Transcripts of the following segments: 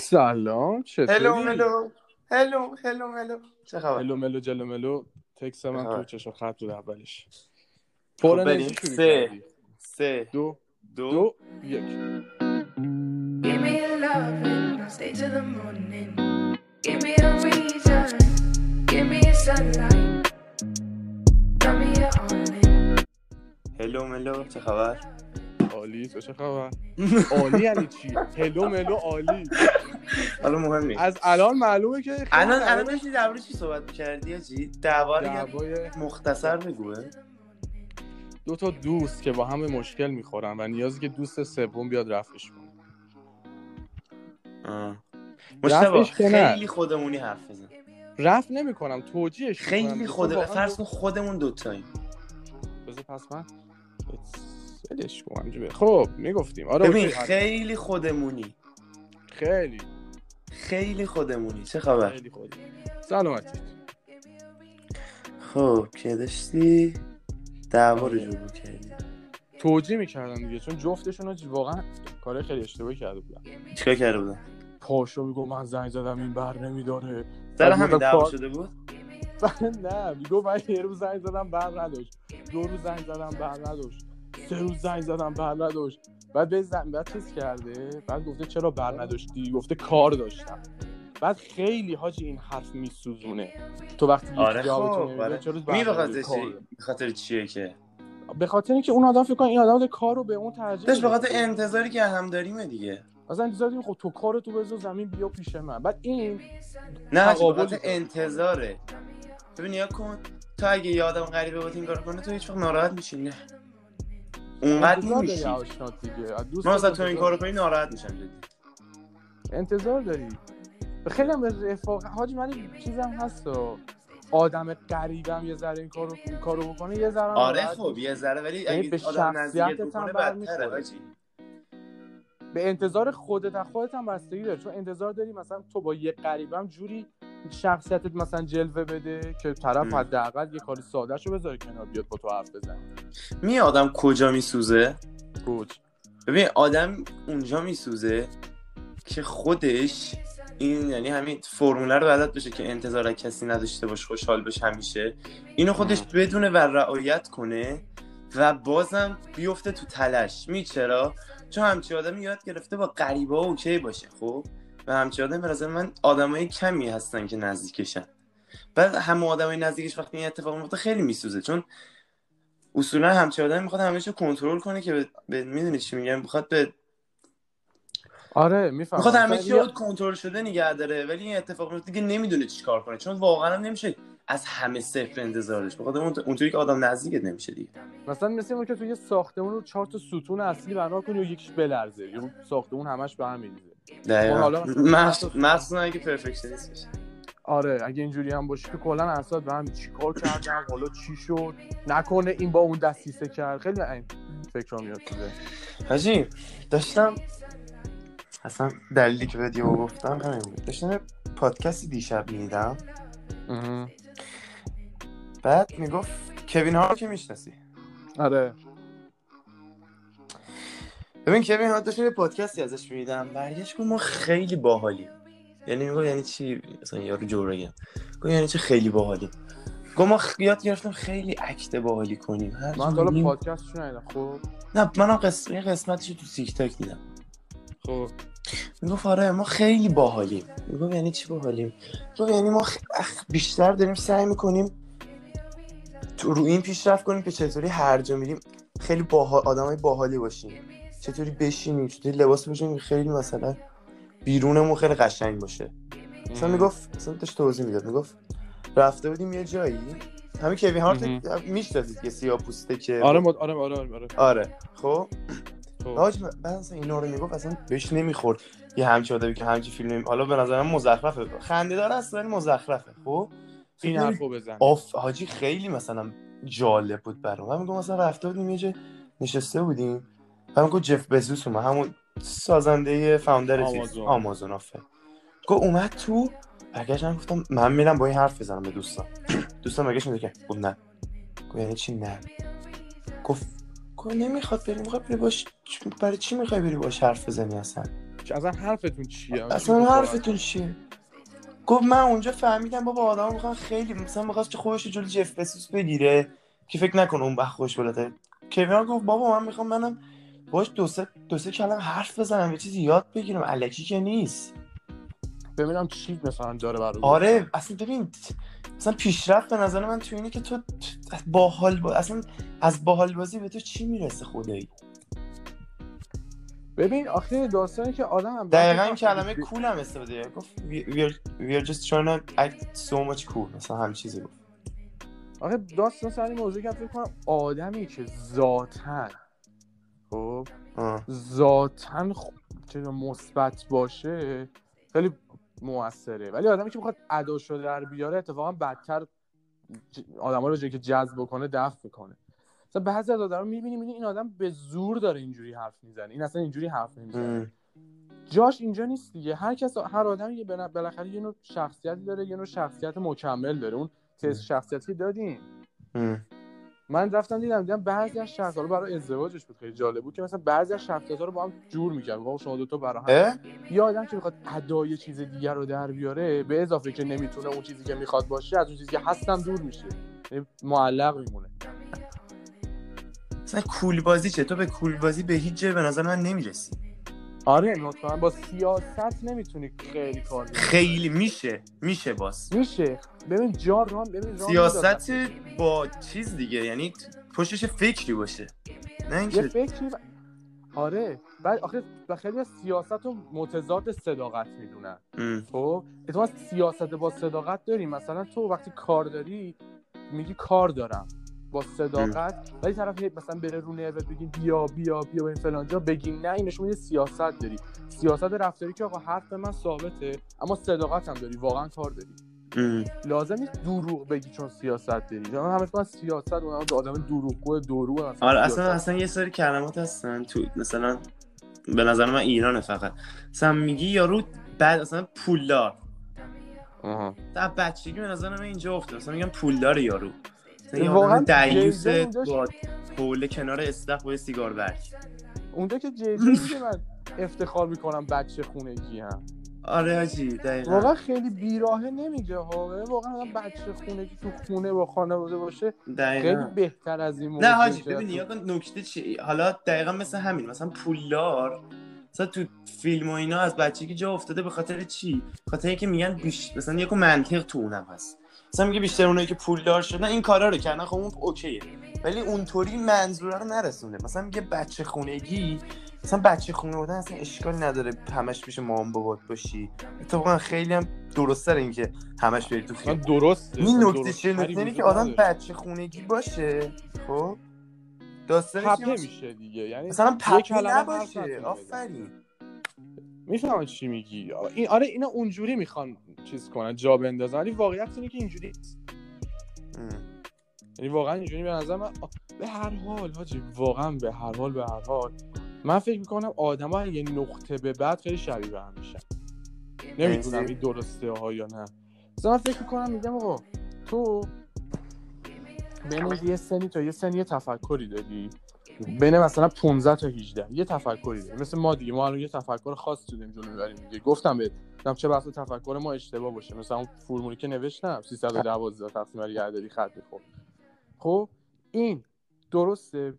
سلام چطوری؟ هلو هلو هلو هلو هلو چه خبر هلو ملو جلو ملو تکس من تو. چشم خط بود اولش پر بریم. انرژی شروع سه. سه دو دو, دو یک Give me a loving, I'll stay till the morning. Give me a reason, give me a sunlight. Tell me you're on it. هلو ملو چه خبر عالی. تو چه خبر. عالی یعنی چی؟ هلو ملو عالی. حالا مهم نیست از الان معلومه که الان الان داشتی درباره چی صحبت کردی آجی دعوا دعوای مختصر بگوه دو تا دوست که با هم به مشکل می‌خورن و نیازی که دوست سوم بیاد رفعش کنه. مشتبه. خیلی خودمونی حرف بزن. رفع نمی‌کنم توجیهش خیلی. خود فرض کن خودمون دوتاییم. بذار پس من. ولش کن. خب می‌گفتیم. آره ببین. خیلی خودمونی. خیلی. خیلی خودمونی. چه خبر؟ خیلی سلامتی خب که داشتی؟ دعوا رو جور کردی توجیه می‌کردم دیگه چون جفتشون واقعا کار خیلی اشتباهی کرده بودن. چیکار کرده بودن؟ پاشو میگو من زنگ زدم این بر نمیداره. بعد همین دعوا شده بود؟ نه میگو من یه روز زنگ زدم بر نداشت. دو روز زنگ زدم بر نداشت. سه روز زنگ زدم بر نداشت بعد به زنگ بعد چیز کرده؟ بعد گفته چرا بر نداشتی؟ گفته کار داشتم. بعد خیلی حاجی این حرف میسوزونه. تو وقتی آره خب آره. خاطر چیه که؟ به خاطر اینکه اون آدم فکر کنه این آدم کار رو به اون ترجیح داشت به. خاطر انتظاری که هم داریمه دیگه. مثلا انتظار داریم خب تو کار تو بذار زمین بیا پیش من. بعد این نه داره. انتظاره. ببین یا کن. تو اگه یه آدم غریبه باید این کار کنه تو هیچ وقت ناراحت میشی نه اونقدر نمیشی دیگه. من مثلا تو این کارو کنی ناراحت میشم جدی. انتظار داری. خیلی هم رفاق حاجی من چیزم هست و آدم غریبم یه ذره این کارو این کارو بکنه یه ذره آره خب. یه ذره ولی یعنی به اگه آدم هم بکنه. بدتره حاجی. به انتظار خودت از خودت هم بستگی داره چون انتظار داری مثلا تو با یه غریبم جوری شخصیتت مثلا جلوه بده که طرف. حداقل یه کاری ساده شو بذاره کنار بیاد با تو حرف بزنه. می آدم کجا میسوزه؟ کوچ. ببین آدم اونجا میسوزه که خودش این یعنی همین فرموله رو بلد بشه که انتظار کسی نداشته باش خوشحال باش همیشه. اینو خودش بدونه و رعایت کنه و بازم بیفته تو تلش می چرا؟ چون همچی آدمی یاد گرفته با غریبه ها اوکی باشه خب؟ و آدم به نظر من آدمای کمی هستن که نزدیکشن. بعد همه آدمای نزدیکش وقتی این اتفاق میفته خیلی میسوزه چون اصولا همچی آدم می‌خواد همیشه کنترل کنه که به, به می‌دونی چی میگم؟ می‌خواد به آره می‌فهمم. می‌خواد همه چی کنترل شده نگه داره ولی این اتفاق میفته که نمی‌دونه چیکار کنه. چون واقعا نمیشه از همه صفر انتظار داشت بخاطر اون اونطوری که آدم نزدیکت نمیشه دیگه. مثلا مثل اینه که تو یه ساختمون رو چهار تا ستون اصلی بنا کنی و یکیش بلرزه. یا ساختمون همش به هم میریزه. دقیقاً. حالا- مخص- مخصوصا اگه پرفکشنیست بشه. آره اگه اینجوری هم باشه که کلا اعصاب به هم چیکار کردم حالا چی شد؟ نکنه این با اون دستیسه کرد. خیلی این فکر میاد حاجی داشتم اصلا دلیلی که بهت یهو گفتم همین بود. داشتم یه پادکستی دیشب می‌دیدم. بعد می‌گفت کوین هارت که می‌شناسی. آره. ببین کوین هارت داشتم یه پادکستی ازش می‌دیدم. برگشت گفت ما خیلی باحالیم. یعنی میگه یعنی چی؟ مثلا یارو جو رگن گفت یعنی چه خیلی باحالیم؟ گفت ما یاد گرفتم خیلی اکت باحالی کنیم. هر من حالا پادکستشون ندیدم خب؟ نه منم قسم قسمتش تو تیک تاک دیدم. خب. می‌گفت آره ما خیلی باحالیم. می‌گفت یعنی چی باحالیم؟ می‌گفت یعنی ما خ- اخ- بیشتر داریم سعی می‌کنیم تو رو این پیشرفت کنیم که چطوری هر جا میریم خیلی باحال آدمای باحالی باشیم. چطوری بشینیم چطوری لباس بپوشیم که خیلی مثلا بیرونمون خیلی قشنگ باشه. مثلا می‌گفت مثلا داشت توضیح می‌داد می‌گفت رفته بودیم یه جایی. همین کوین هارت می‌شناسید که سیاه پوسته که آره مد... آره آره آره آره. خب؟ خب. حاج بعد اصلا اینا رو می‌گفت اصلا بهش نمی‌خورد. یه همچی آدمی که همچی فیلم حالا به نظر من مزخرفه. خنده داره است ولی مزخرفه. خب؟ این حرفو بزن آف حاجی خیلی مثلا جالب بود برام. من میگم مثلا رفته بودیم یه جا نشسته بودیم. و میگم جف بزوس اومد. همون سازنده فاوندر آمازون. آمازون آفر گفت اومد تو. برگشت من گفتم من میرم با این حرف بزنم به دوستان. دوستان برگشت میگه گفت نه. گفت یعنی چی نه؟ گفت گفت نمی‌خواد بری می‌خواد بری باش. برای چی می‌خوای بری باش حرف بزنی اصلا؟ اصلا حرفتون چیه؟ اصلا حرفتون چیه؟ گفت من اونجا فهمیدم بابا آدم می‌خوان خیلی مثلا می‌خواست که خودش رو جلوی جف بسوس بگیره که فکر نکنه اون وقت خوش بلاته کوین گفت بابا من می‌خوام منم باش دو سه دو سه کلم حرف بزنم یه چیزی یاد بگیرم. الکی که نیست. ببینم چی مثلا داره برای آره اصلا ببین اصلا پیشرفت به نظر من تو اینه که تو باحال با... اصلا از باحال بازی به تو چی می‌رسه خدایی؟ ببین آخه داستانی که آدم هم دقیقا این کلمه کول هم استفاده. گفت we, are, just trying to act so much cool مثلا همین چیزی گفت آخه داستان سر این موضوع که فکر کنم آدمی که ذاتن خب. ذاتن. چه مثبت باشه خیلی موثره ولی آدمی که می‌خواد اداشو در بیاره اتفاقا بدتر. آدما رو که جذب بکنه دفع می‌کنه مثلا بعضی از آدما می‌بینی می‌بینی این آدم به زور داره اینجوری حرف می‌زنه. این اصلا اینجوری حرف نمی‌زنه. جاش اینجا نیست دیگه. هر کس هر آدمی یه بالاخره یه نوع شخصیتی داره یه نوع شخصیت مکمل داره. اون تست شخصیتی دادیم. من رفتم دیدم دیدم بعضی از شخص رو برای ازدواجش بود خیلی جالب بود که مثلا بعضی از شخصیت‌ها رو با هم جور می‌کرد واقعا شما دو تا برای هم؟ یه آدم که می‌خواد ادای چیز دیگر رو در بیاره به اضافه که نمی‌تونه اون چیزی که می‌خواد باشه از اون چیزی که هستم دور میشه. یعنی معلق میمونه. مثلا کول بازی چه؟ تو به کول بازی به هیچ جای به نظر من نمی‌رسی. آره مطمئن با سیاست نمی‌تونی خیلی کار کنی. خیلی میشه. میشه باز. میشه. ببین جا رام ببین رام سیاست. با چیز دیگه. یعنی پشتش فکری باشه. نه یه اینکه فکری ب- آره. بعد آخه و خیلی سیاست رو متضاد صداقت می‌دونن. خب؟ اتفاقا سیاست با صداقت داریم مثلا تو وقتی کار داری میگی کار دارم. با صداقت. ولی طرف هی مثلا بره رو نرو بگی بیا بیا بیا بریم فلان جا بگی نه این نشون میده سیاست داری. سیاست رفتاری که آقا حرف من ثابته اما صداقت هم داری واقعا کار داری. لازم نیست دروغ بگی چون سیاست داری. چون همه فکر سیاست اون آدم دروغگو درو مثلا آره. اصلا اصلا یه سری کلمات هستن تو مثلا به نظر من ایرانه فقط. مثلا میگی یارو بعد مثلا پولدار. آها. در بچگی به نظر من اینجا افتاد مثلا میگن پولدار یارو واقعا اونجاش- با حوله کنار استخ با سیگار برگ. اونجا که میگه من افتخار می‌کنم بچه خونگی هم آره حاجی دقیقا. واقعا خیلی بیراهه نمیگه ها واقعا بچه خونگی تو خونه با خانواده باشه خیلی دقیقا بهتر از این نه حاجی که ببین تو- یا نکته چی؟ حالا دقیقا مثل همین مثلا پولدار مثلا تو فیلم و اینا از بچگی جا افتاده به خاطر چی؟ خاطر اینکه میگن بیش... مثلا یک منطق تو اونم هست. مثلا میگه بیشتر اونایی که پولدار شدن این کارا رو کردن خب اون اوکیه. ولی اونطوری منظوره رو نرسونه مثلا میگه بچه خونگی مثلا بچه خونه بودن اصلا اشکال نداره همش پیش مام بابات باشی. اتفاقا خیلی هم درست این که همش بری تو خیابون. درسته. این نکته درست. چیه که آدم. بچه خونگی باشه خب؟ داستانش میشه دیگه. یعنی مثلا حرف نباشه. آفرین. می‌فهمم چی میگی. این آره اینا اونجوری می‌خوان چیز کنن جا بندازن. ولی واقعیت اینه که اینجوری. یعنی واقعا اینجوری به نظر من به هر حال حاجی واقعا به هر حال به هر حال. من فکر می‌کنم آدما یه نقطه به بعد خیلی شبیه به هم میشن. نمی‌دونم. این درسته ها یا نه. مثلا من فکر می‌کنم میگم آقا تو بین یه سنی تا یه سنی یه تفکری داری. بین مثلا 15 تا 18 یه تفکری داری مثل ما دیگه. ما الان یه تفکر خاص شدیم جلو می‌بریم دیگه. گفتم بهت گفتم چه بحث تفکر ما اشتباه باشه. مثلا اون فرمولی که نوشتم 312 تقسیم بر گردری خط می‌خورد. خب این درسته.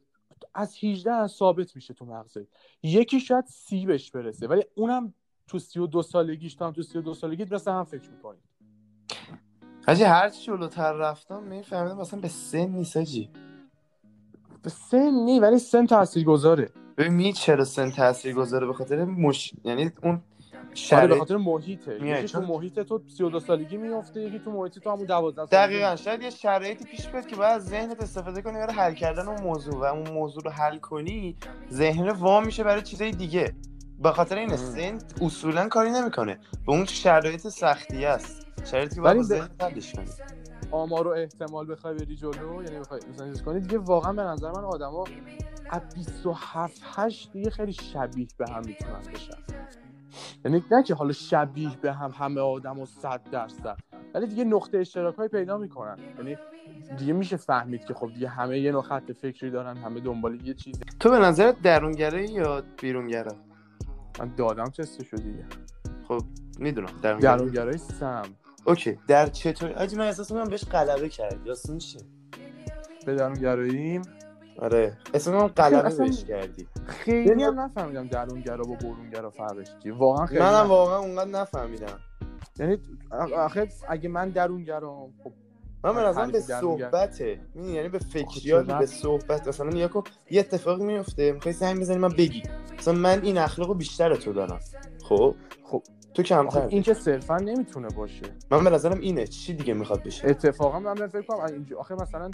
از 18 هم ثابت میشه تو مغزت. یکی شاید سی بهش برسه ولی اونم تو 32 سالگیش تو هم تو 32 سالگیت مثل هم فکر می‌کنی. حاجی هر چی جلوتر رفتم میفهمیدم مثلا به سن نیست به سن نی ولی سن تاثیر گذاره ببین می چرا سن تاثیر گذاره به خاطر مش... یعنی اون آره به خاطر محیطه. یکی تو چون- محیط تو 32 سالگی میفته یکی تو محیط تو همون 12 سالگی. دقیقا شاید یه شرایطی پیش بیاد که باید ذهنت استفاده کنی برای حل کردن اون موضوع و اون موضوع رو حل کنی ذهن وام میشه برای چیزای دیگه. به خاطر این. سن اصولا کاری نمی‌کنه. به اون شرایط سختی است. شرایطی که باید ذهن حلش کنی. آمار و احتمال بخوای بری جلو یعنی بخوای مثلا چیز کنی دیگه واقعا به نظر من آدما از 27 8 دیگه خیلی شبیه به هم می‌تونن بشن. یعنی نه که حالا شبیه به هم همه آدم و 100 درصد ولی دیگه نقطه اشتراک های پیدا می‌کنن. یعنی دیگه میشه فهمید که خب دیگه همه یه نوع خط فکری دارن همه دنبال یه چیزی تو به نظرت درونگره یا بیرونگره؟ من دادم تستشو دیگه. خب می‌دونم درونگرایی درونگرای سم. اوکی. در چطور آجی من احساس می‌کنم بهش غلبه کردی. داستان چیه؟ به درونگراییم آره. احساس می‌کنم غلبه اصلا- بهش کردی. خیلی هم نفهمیدم درونگرا با برونگرا فرقش چیه. واقعا خیلی منم نفهمیدم. واقعا اونقدر نفهمیدم. یعنی آخه اگه من درونگرام خب من به نظرم به. صحبته. می‌دونی، یعنی به فکریات؟ به صحبت. مثلا نیا کن یه اتفاقی میفته می‌خوای زنگ بزنی من بگی. مثلا من این اخلاقو بیشتر تو دارم. خب؟ خب تو کمتر این که صرفا نمی‌تونه باشه. من به نظرم اینه. چی دیگه می‌خواد بشه؟ اتفاقا من فکر کنم اینجا آخه مثلا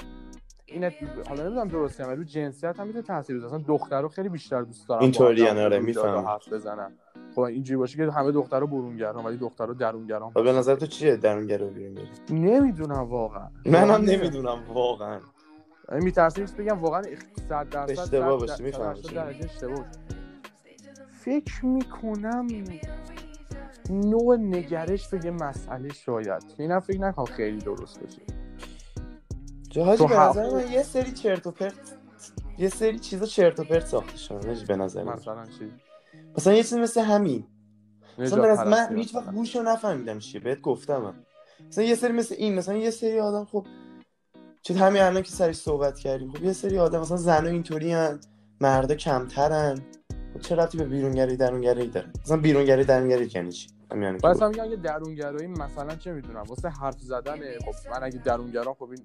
این حالا نمی‌دونم درسته ولی رو جنسیت هم می‌تونه تاثیر بذاره. مثلا دخترها خیلی بیشتر دوست دارن اینطوری آره، می‌فهمم. حرف بزنن خب اینجوری باشه که همه دخترها برونگران ولی دخترها درونگران و به نظر تو چیه درونگرا بیرون میری نمی‌دونم واقعا. منم نمی‌دونم واقعا. میترسم بگم واقعا 100 درصد اشتباه 100 باشه، می‌فهمم 180 چی. درجه اشتباه. فکر می‌کنم نوع نگرش به یه مسئله شاید. اینم فکر نکنم خیلی درست باشه. جاهاجی تو به نظر من یه سری چرت و پرت یه سری چیزا چرت و پرت ساخته شدن به نظر من. مثلا چی؟ مثلا یه چیز مثل همین. مثلا من هیچ وقت. گوشو نفهمیدم چیه بهت گفتم. مثلا یه سری مثل این مثلا یه سری آدم خب چه همین الان که سرش صحبت کردیم خب یه سری آدم مثلا زنا اینطوری هن مردا کمترن. خب چه ربطی به بیرونگری درونگری داره مثلا بیرونگری درونگری یعنی چی؟ همین که گفتم. میگم یه درونگرایی مثلا چه می‌دونم واسه حرف زدنه خب من اگه درونگرام خب این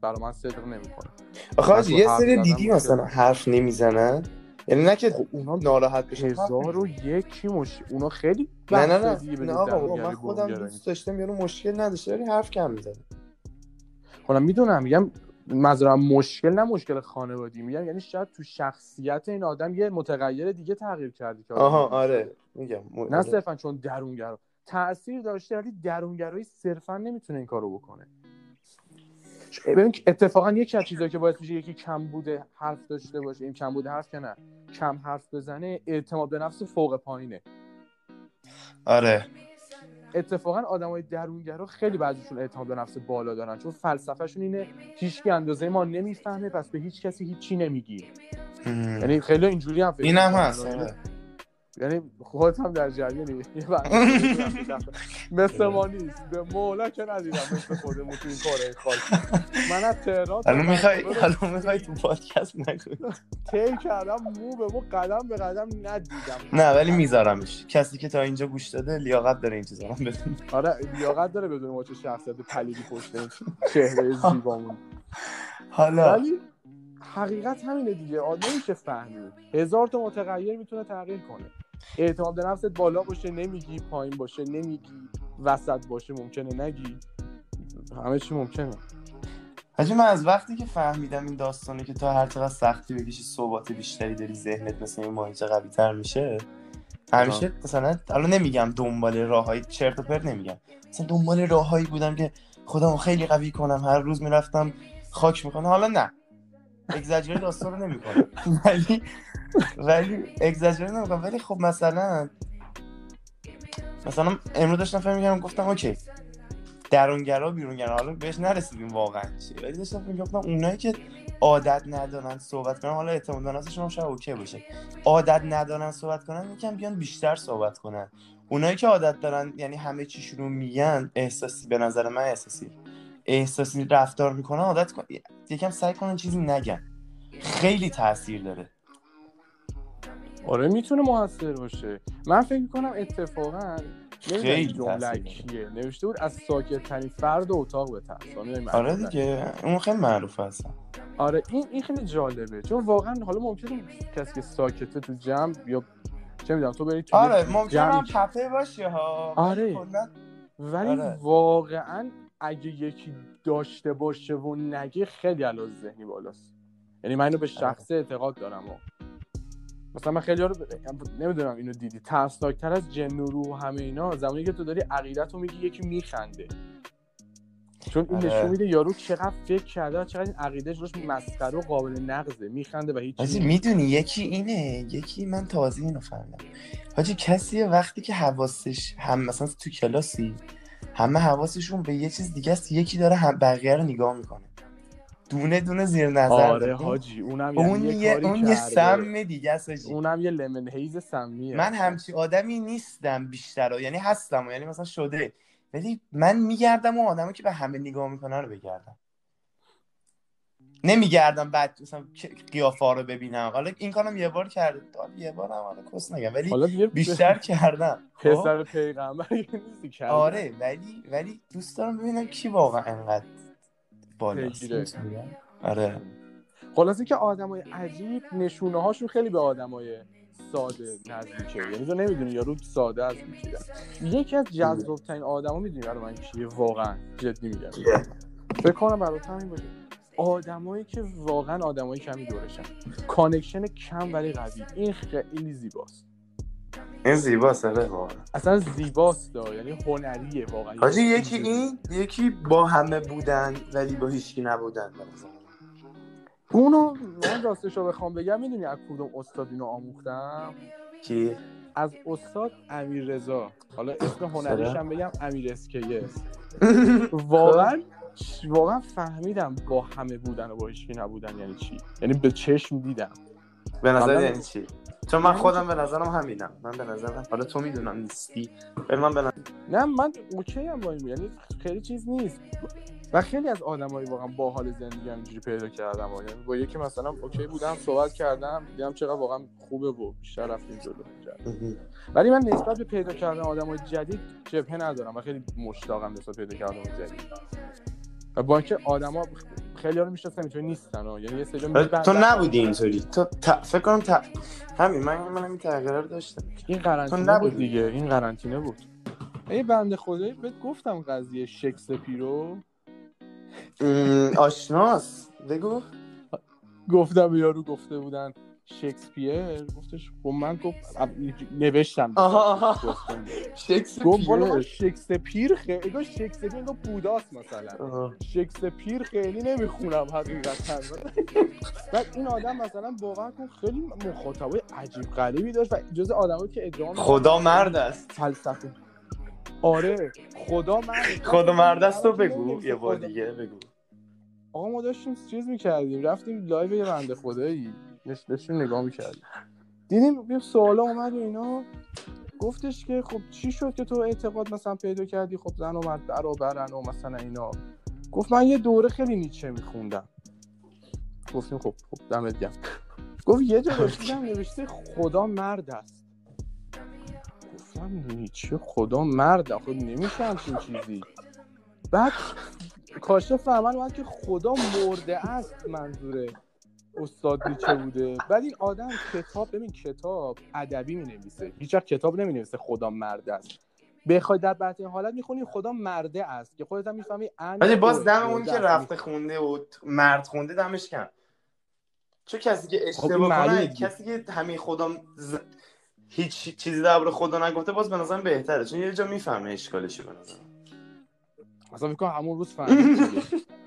برای من صدق نمی‌کنه. آخه یه سری زدن دیدی مثلا حرف نمی‌زنن؟ یعنی نه که خب اونا ناراحت بشن هزار و یکی مش اونا خیلی نه نه نه. نه آقا من خودم. دوست داشتم یارو مشکل نداشته ولی حرف کم می‌زنه. حالا می‌دونم میگم منظورم مشکل نه مشکل خانوادی. میگم یعنی شاید تو شخصیت این آدم یه متغیر دیگه تغییر کردی که آها آره. میگم م- نه آره. صرفا چون درونگرا. تاثیر داشته ولی درونگرایی صرفا نمی‌تونه این کارو بکنه. ببین اتفاقا یکی از چیزایی که باعث میشه یکی کم بوده حرف داشته باشه این کم بوده حرف که نه کم حرف بزنه اعتماد به نفس فوق پایینه. آره. اتفاقا آدمای درونگرا خیلی بعضیشون اعتماد به نفس بالا دارن چون فلسفهشون اینه هیچ اندازه ما نمی‌فهمه پس به هیچ کسی هیچی نمیگی یعنی خیلی اینجوری هم فکر اینم. هست آره. یعنی خودت هم در جریانی یه مثل ما نیست. به مولا که ندیدم مثل خودمون تو این کاره خاک. من از تهران الان می‌خوای الان می‌خوای تو پادکست نکنی طی کردم مو به مو قدم به قدم ندیدم. نه ولی میذارمش. کسی که تا اینجا گوش داده لیاقت داره این چیزا رو بدون آره لیاقت داره بدون ما چه شخصیت پلیدی پشت این چهره زیبامون. حالا. ولی حقیقت همینه دیگه. آدم نمیشه فهمید هزار تا متغیر می‌تونه تغییر کنه. اعتماد به نفست بالا باشه نمیگی پایین باشه نمیگی وسط باشه ممکنه نگی. همه چی ممکنه. حاجی من از وقتی که فهمیدم این داستانه که تا هر چقدر سختی بکشی ثبات بیشتری داری ذهنت مثل این ماهیچه قوی تر میشه همیشه مثلا حالا نمیگم دنبال راههای چرت و پرت نمیگم. مثلا دنبال راههایی بودم که خودمو خیلی قوی کنم هر روز می‌رفتم خاک می‌کنم حالا نه. اگزاجری داستان رو نمی‌کنم ولی ولی اگزاجری نمی‌کنم ولی خب مثلا مثلا امروز داشتم فکر می‌کردم گفتم اوکی. درونگرا بیرونگرا. حالا بهش نرسیدیم واقعا. چی ولی داشتم فکر می‌کردم اونایی که عادت ندارن صحبت کنن حالا اعتماد به هم شاید اوکی باشه. عادت ندارن صحبت کنن یکم بیان بیشتر صحبت کنن. اونایی که عادت دارن یعنی همه چیشون رو میگن احساسی به نظر من احساسی. احساسی رفتار می‌کنن عادت کن. یکم سعی کنن چیزی نگن خیلی تاثیر داره. آره می‌تونه موثر باشه. من فکر می‌کنم اتفاقا خیلی خیلی جمله تاثیر داره. کیه. نوشته بود از ساکت ترین فرد اتاق به ترس. آره دیگه. اون خیلی معروف هستن آره این این خیلی جالبه. چون واقعا حالا ممکنه کسی که ساکته تو جمع یا چه می‌دونم تو بری تو آره ممکنه هم تپه باشه ها. آره. ولی آره. واقعا اگه یکی داشته باشه و نگه خیلی علاوه ذهنی بالاست. یعنی من اینو به شخص اعتقاد دارم و. مثلا من خیلی رو نمی‌دونم اینو دیدی. ترسناکتر از جن و روح همه اینا زمانی که تو داری عقیدت رو میگی یکی میخنده. چون این آره. نشون میده یارو چقدر فکر کرده چقدر این عقیده جلوش مسخره و قابل نقضه. میخنده و هیچ می‌دونی یکی اینه. یکی من تازه اینو فهمیدم. حاجی کسی وقتی که حواسش هم مثلا تو کلاسی همه حواسشون به یه چیز دیگه است یکی داره هم بقیه رو نگاه می‌کنه دونه دونه زیر نظر آره داد. حاجی اونم اون یعنی یه اون یه. سم دیگه است حاجی. اونم یه لمن هیز سمیه من همچی آدمی نیستم بیشتر یعنی هستم یعنی مثلا شده ولی من میگردم و آدمی که به همه نگاه می‌کنه رو بگردم نمیگردم بعد مثلا قیافه رو ببینم. حالا این کارم یه بار کرده. حالا یه بار هم حالا کس نگم. ولی حالا بیشتر کردم. خب؟ پسر پیغمبر که نیستی کرده آره ولی ولی دوست دارم ببینم کی واقعا انقدر بالاست. آره. خلاصه که آدمای عجیب نشونه هاشون خیلی به آدمای ساده نزدیکه. یعنی تو نمی‌دونی یارو ساده از می‌گیرن یکی از جذاب ترین آدما می‌دونی برای من کیه؟ واقعا جدی میگم. فکر کنم برات همین باشه. آدمایی که واقعا آدمایی کمی دورشن. connection کم ولی قوی. این خیلی زیباست. این زیباست آره واقعا. اصلا زیباست دا. یعنی هنریه واقعا. حاجی یکی این یکی با همه بودن ولی با هیچکی نبودن. من. اونو من راستش رو بخوام بگم می‌دونی از کدوم استاد اینو آموختم؟ کی؟ از استاد امیر رضا حالا اسم هنریش؟ هم بگم امیر اسکیس واقعا واقعا فهمیدم با همه بودن و با هیچکی نبودن یعنی چی؟ یعنی به چشم دیدم. به نظر یعنی چی؟ چون من یعنی خودم به نظرم همینم. من به نظرم حالا تو می‌دونم نیستی. ولی من به نظر نه من اوکی هم با این یعنی خیلی چیز نیست. و خیلی از آدمایی واقعا باحال زندگی هم اینجوری پیدا کردم. و یعنی با یکی مثلا اوکی بودم صحبت کردم دیدم چقدر واقعا خوبه و بیشتر رفتیم جلو ولی من نسبت به پیدا کردن آدمای جدید جبهه ندارم و خیلی مشتاقم نسبت به پیدا کردن جدید. و با اینکه آدما خیلی رو می‌شناسم اینطوری نیستن ها. یعنی یه سری تو نبودی اینطوری. تو ت... فکر کنم ت... همین من من این تغییر رو داشتم. این تو قرنطینه نبودی. بود دیگه. این قرنطینه بود. ای بنده خدایی بهت گفتم قضیه شکسپیرو ام، آشناس. بگو. گفتم یارو گفته بودن. شکسپیر گفتش خب من گفت نوشتم آها آها. گفتم. شکسپیر. گفت والا شکسپیر خیلی گفت شکسپیر انگار بوداست مثلا. شکسپیر خیلی نمی‌خونم حقیقتا. بعد این آدم مثلا واقعا خیلی مخاطبای عجیب غریبی داشت و جز آدمایی که ادعا خدا مرد است. فلسفه. آره خدا مرد خدا مرد است تو بگو یه بار دیگه بگو. آقا ما داشتیم چیز می‌کردیم رفتیم لایو یه بنده خدایی. داشتیم نگاه می‌کردیم دیدیم یه سوالا اومد اینا. گفتش که خب چی شد که تو اعتقاد مثلا پیدا کردی؟ خب زن و مرد برابرن و مثلا اینا. گفت من یه دوره خیلی نیچه میخوندم. گفتیم خب خب دمت گرم. گفت یه جا رسیدم نوشته خدا مرد است. گفتم نیچه خدا مرد. خب نمیشه همچین چیزی. بعد کاشف فهمن اومد که خدا مرده است منظور استاد نیچه بوده. بعد این آدم کتاب ببین کتاب ادبی می نویسه هیچ وقت کتاب نمی نویسه خدا مرده است. بخوای در بعضی حالت می‌خونی خدا مرده است. که خودت هم می‌فهمی ولی باز دم اون که. رفته خونده و مرد خونده دمش کم. چون کسی که خب این اشتباه کنه. کسی که همین خدا ز... هیچ چیزی درباره خدا نگفته باز به نظرم بهتره. چون یه جا می‌فهمه اشکالشی به نظرم. مثلا فکر همون روز فهمید.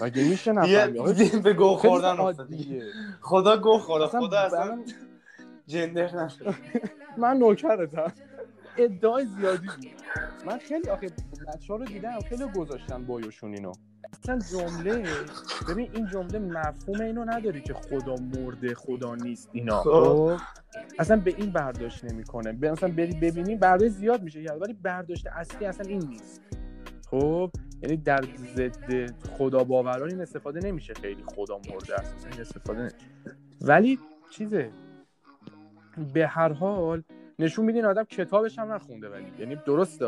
مگه میشه نفهمی؟ دیگه به خیلی خوردن افتاد دیگه. عادیه. خدا گوه خورده اصلا خدا اصلا جندر نشد. من نوکرتم. ادعای زیادی من خیلی آخه بچه ها رو دیدم خیلی گذاشتن بایوشون اینو. اصلا جمله ببین این جمله مفهوم اینو نداری که خدا مرده خدا نیست اینا. خب. خب؟ اصلا به این برداشت نمی‌کنه. به مثلا بری ببینی برداشت زیاد میشه. کرد ولی برداشت اصلی اصلا این نیست. خب؟ یعنی در ضد خدا باوران این استفاده نمیشه خیلی خدا مرده است این استفاده نمیشه. ولی چیزه به هر حال نشون میدین آدم کتابش هم نخونده ولی. یعنی درسته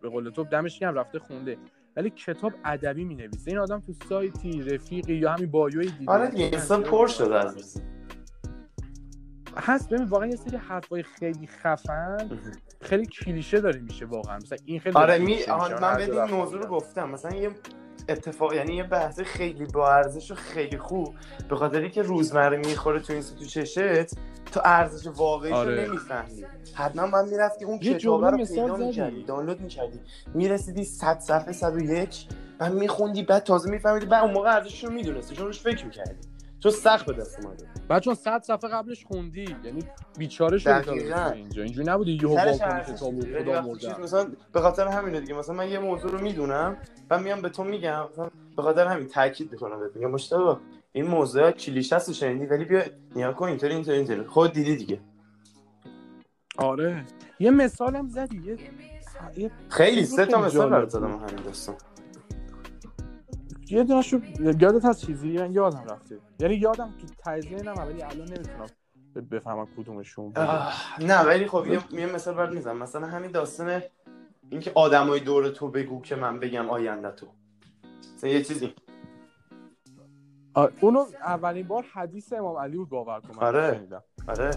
به قول تو دمش گرم رفته خونده. ولی کتاب ادبی می‌نویسه. این آدم تو سایتی رفیقی یا همین بایوی دیگه. آره دیگه پر شده از هست ببین واقعا یه سری حرفای خیلی خفن خیلی کلیشه داره میشه واقعا مثلا این خیلی آره می. من بهت جا این موضوع رو. گفتم مثلا یه اتفاق یعنی یه بحث خیلی با ارزش و خیلی خوب به خاطری که روزمره می‌خوره تو این تو چشت تو ارزش واقعیش رو آره. نمی‌فهمی حتما باید می‌رفتی اون کتابه رو پیدا. می‌کردی دانلود می‌کردی می‌رسیدی 100 صفحه 101 بعد میخوندی بعد تازه میفهمیدی بعد اون موقع ارزشش رو می‌دونستی چون روش فکر می‌کردی چون سخت به دست اومده. بعد چون 100 صفحه قبلش خوندی یعنی بیچاره شدی اینجا. اینجوری نبودی یهو می‌ده. ولی خدا مردم مثلا به خاطر همینه دیگه. مثلا من یه موضوع رو می‌دونم و میام به تو میگم مثلا به خاطر همین تاکید می‌کنم بهت. میگم مشتاق این موضوع کلیشه است شنیدی ولی بیا نیا کن اینطوری اینطوری اینطوری. خود دیدی دیگه. آره. یه مثالم زدی یه خیلی سه تا مثال برات زدم بود. همین داستان. یه دونشو یادت هست چیزی؟ من یادم رفته. یعنی یادم تو تایزه نم ولی الان نمی‌تونم بفهمم کدومشون. نه ولی خب یه, یه مثال برات می‌زنم. مثلا همین داستان اینکه آدمای دور تو بگو که من بگم آینده تو. مثلا یه چیزی. اونو اولین بار حدیث امام علی بود باور کن من آره. آره.